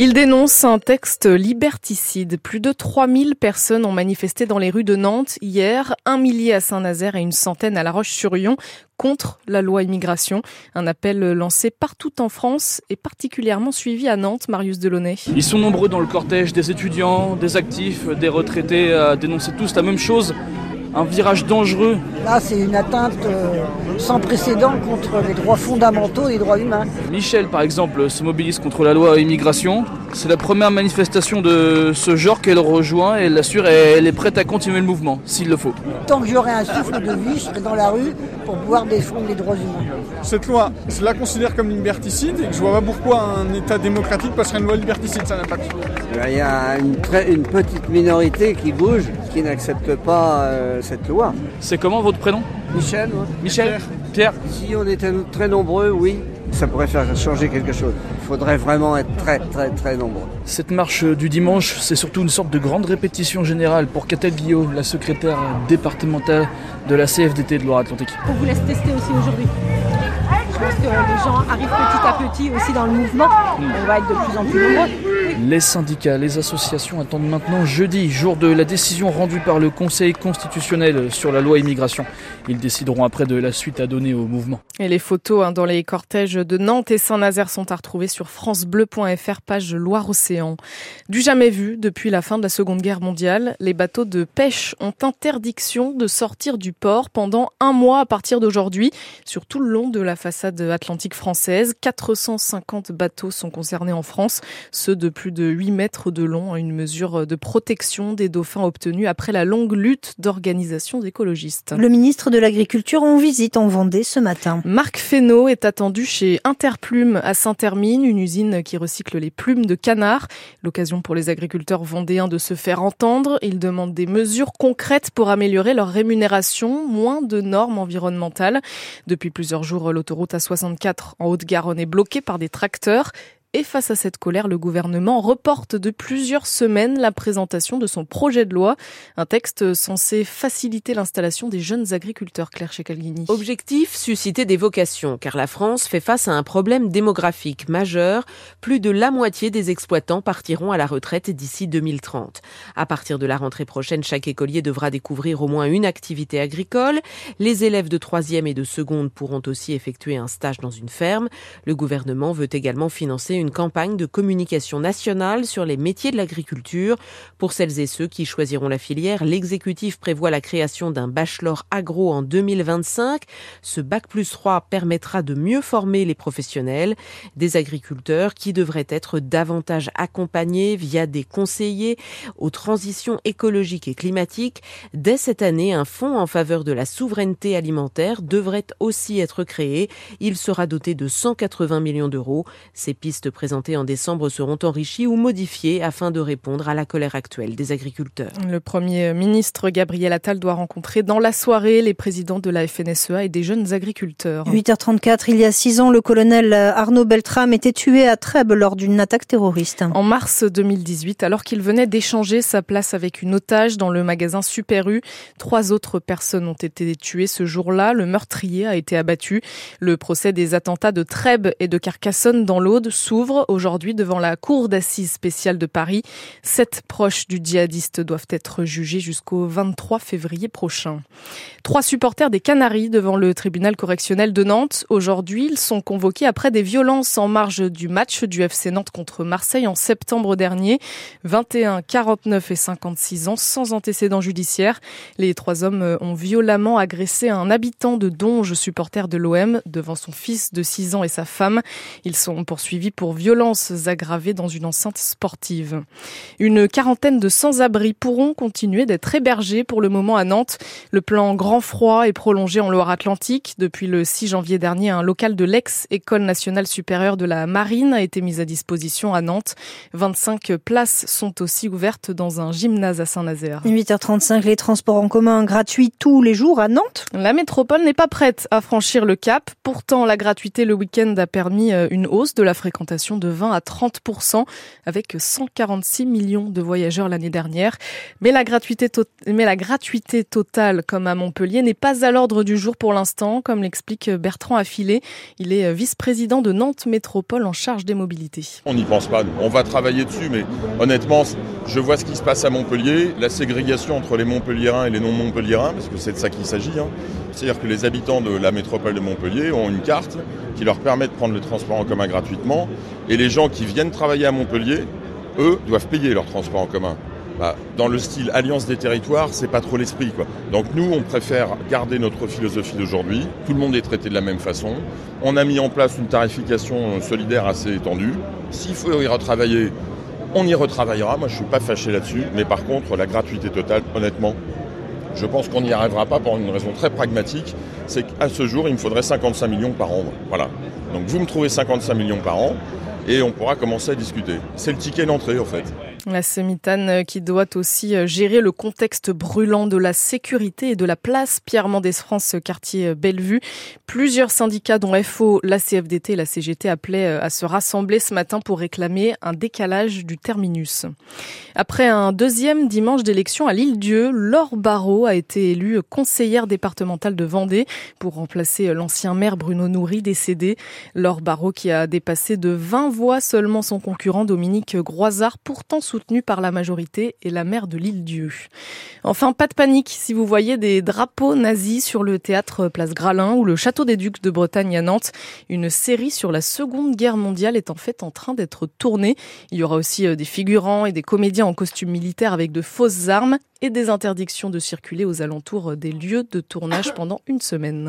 Il dénonce un texte liberticide. Plus de 3000 personnes ont manifesté dans les rues de Nantes hier, un millier à Saint-Nazaire et une centaine à La Roche-sur-Yon contre la loi immigration. Un appel lancé partout en France et particulièrement suivi à Nantes, Marius Delaunay. Ils sont nombreux dans le cortège, des étudiants, des actifs, des retraités, à dénoncer tous la même chose un virage dangereux. Là, c'est une atteinte euh, sans précédent contre les droits fondamentaux et les droits humains. Michel, par exemple, se mobilise contre la loi immigration. C'est la première manifestation de ce genre qu'elle rejoint et elle assure elle est prête à continuer le mouvement, s'il le faut. Tant que j'aurai un souffle de vie, je serai dans la rue pour pouvoir défendre les droits humains. Cette loi, je la considère comme liberticide et que je vois pas pourquoi un État démocratique passerait une loi liberticide, ça n'a pas de Il y a une, très, une petite minorité qui bouge, qui n'accepte pas euh, cette loi. C'est comment votre prénom? Michel. Michel Pierre. Si on était très nombreux, oui, ça pourrait faire changer quelque chose. Il faudrait vraiment être très très très nombreux. Cette marche du dimanche, c'est surtout une sorte de grande répétition générale pour Catel Guillaume, la secrétaire départementale de la CFDT de Loire-Atlantique. On vous laisse tester aussi aujourd'hui. Je pense que les gens arrivent petit à petit aussi dans le mouvement. On va être de plus en plus nombreux. Les syndicats, les associations attendent maintenant jeudi, jour de la décision rendue par le Conseil constitutionnel sur la loi immigration. Ils décideront après de la suite à donner au mouvement. Et les photos hein, dans les cortèges de Nantes et Saint-Nazaire sont à retrouver sur francebleu.fr, page Loire-Océan. Du jamais vu depuis la fin de la Seconde Guerre mondiale, les bateaux de pêche ont interdiction de sortir du port pendant un mois à partir d'aujourd'hui sur tout le long de la façade atlantique française. 450 bateaux sont concernés en France, ceux de plus de 8 mètres de long, une mesure de protection des dauphins obtenue après la longue lutte d'organisations écologistes. Le ministre de l'Agriculture en visite en Vendée ce matin. Marc Fesneau est attendu chez Interplume à Saint-Hermine, une usine qui recycle les plumes de canard. L'occasion pour les agriculteurs vendéens de se faire entendre. Ils demandent des mesures concrètes pour améliorer leur rémunération, moins de normes environnementales. Depuis plusieurs jours, l'autoroute A64 en Haute-Garonne est bloquée par des tracteurs. Et face à cette colère, le gouvernement reporte de plusieurs semaines la présentation de son projet de loi, un texte censé faciliter l'installation des jeunes agriculteurs, Claire Checalghini. Objectif, susciter des vocations, car la France fait face à un problème démographique majeur. Plus de la moitié des exploitants partiront à la retraite d'ici 2030. À partir de la rentrée prochaine, chaque écolier devra découvrir au moins une activité agricole. Les élèves de troisième et de seconde pourront aussi effectuer un stage dans une ferme. Le gouvernement veut également financer une campagne de communication nationale sur les métiers de l'agriculture. Pour celles et ceux qui choisiront la filière, l'exécutif prévoit la création d'un bachelor agro en 2025. Ce bac plus 3 permettra de mieux former les professionnels, des agriculteurs qui devraient être davantage accompagnés via des conseillers aux transitions écologiques et climatiques. Dès cette année, un fonds en faveur de la souveraineté alimentaire devrait aussi être créé. Il sera doté de 180 millions d'euros. Ces pistes présentées en décembre seront enrichies ou modifiées afin de répondre à la colère actuelle des agriculteurs. Le Premier ministre Gabriel Attal doit rencontrer dans la soirée les présidents de la FNSEA et des jeunes agriculteurs. 8h34, il y a six ans, le colonel Arnaud Beltrame était tué à Trèbes lors d'une attaque terroriste. En mars 2018, alors qu'il venait d'échanger sa place avec une otage dans le magasin Super U, trois autres personnes ont été tuées ce jour-là. Le meurtrier a été abattu. Le procès des attentats de Trèbes et de Carcassonne dans l'Aude sous ouvre aujourd'hui devant la cour d'assises spéciale de Paris. Sept proches du djihadiste doivent être jugés jusqu'au 23 février prochain. Trois supporters des Canaries devant le tribunal correctionnel de Nantes. Aujourd'hui, ils sont convoqués après des violences en marge du match du FC Nantes contre Marseille en septembre dernier. 21, 49 et 56 ans sans antécédent judiciaire. Les trois hommes ont violemment agressé un habitant de Donge, supporter de l'OM, devant son fils de 6 ans et sa femme. Ils sont poursuivis pour violences aggravées dans une enceinte sportive. Une quarantaine de sans-abri pourront continuer d'être hébergés pour le moment à Nantes. Le plan Grand Froid est prolongé en Loire-Atlantique. Depuis le 6 janvier dernier, un local de l'ex-École nationale supérieure de la marine a été mis à disposition à Nantes. 25 places sont aussi ouvertes dans un gymnase à Saint-Nazaire. 8h35, les transports en commun gratuits tous les jours à Nantes. La métropole n'est pas prête à franchir le cap. Pourtant, la gratuité le week-end a permis euh, une hausse de la fréquentation de 20 à 30% avec 146 millions de voyageurs l'année dernière. Mais la gratuité, mais la gratuité totale, comme à Montpellier, n'est pas à l'ordre du jour pour l'instant, comme l'explique Bertrand Affilé. Il est vice-président de Nantes Métropole en charge des mobilités. On n'y pense pas. On va travailler dessus, mais honnêtement, je vois ce qui se passe à Montpellier, la ségrégation entre les Montpelliérains et les non-Montpelliérains, parce que c'est de ça qu'il s'agit. Hein. C'est-à-dire que les habitants de la métropole de Montpellier ont une carte qui leur permet de prendre le transport en commun gratuitement, et les gens qui viennent travailler à Montpellier, eux, doivent payer leur transport en commun. Bah, dans le style alliance des territoires, c'est pas trop l'esprit. Donc nous, on préfère garder notre philosophie d'aujourd'hui. Tout le monde est traité de la même façon. On a mis en place une tarification solidaire assez étendue. S'il faut y retravailler, on y retravaillera. Moi, je suis pas fâché là-dessus. Mais par contre, la gratuité totale, honnêtement, je pense qu'on n'y arrivera pas pour une raison très pragmatique. C'est qu'à ce jour, il me faudrait 55 millions par an. Voilà. Donc vous me trouvez 55 millions par an et on pourra commencer à discuter. C'est le ticket d'entrée, en fait. La Semitane euh, qui doit aussi euh, gérer le contexte brûlant de la sécurité et de la place Pierre Mendès France euh, quartier Bellevue. Plusieurs syndicats dont FO, la CFDT et la CGT appelaient à se rassembler ce matin pour réclamer un décalage du terminus. Après un deuxième dimanche d'élection à l'île-Dieu, Laure Barrault a été élue conseillère départementale de Vendée pour remplacer l'ancien maire Bruno Nourry décédé. Laure Barrault qui a dépassé de 20 voix seulement son concurrent Dominique Groisard pourtant soutenu par la majorité et la maire de l'île Dieu. Enfin, pas de panique si vous voyez des drapeaux nazis sur le théâtre Place Gralin ou le château des Ducs de Bretagne à Nantes. Une série sur la Seconde Guerre mondiale est en fait en train d'être tournée. Il y aura aussi euh, des figurants et des comédiens en costume militaire avec de fausses armes et des interdictions de circuler aux alentours des lieux de tournage pendant une semaine.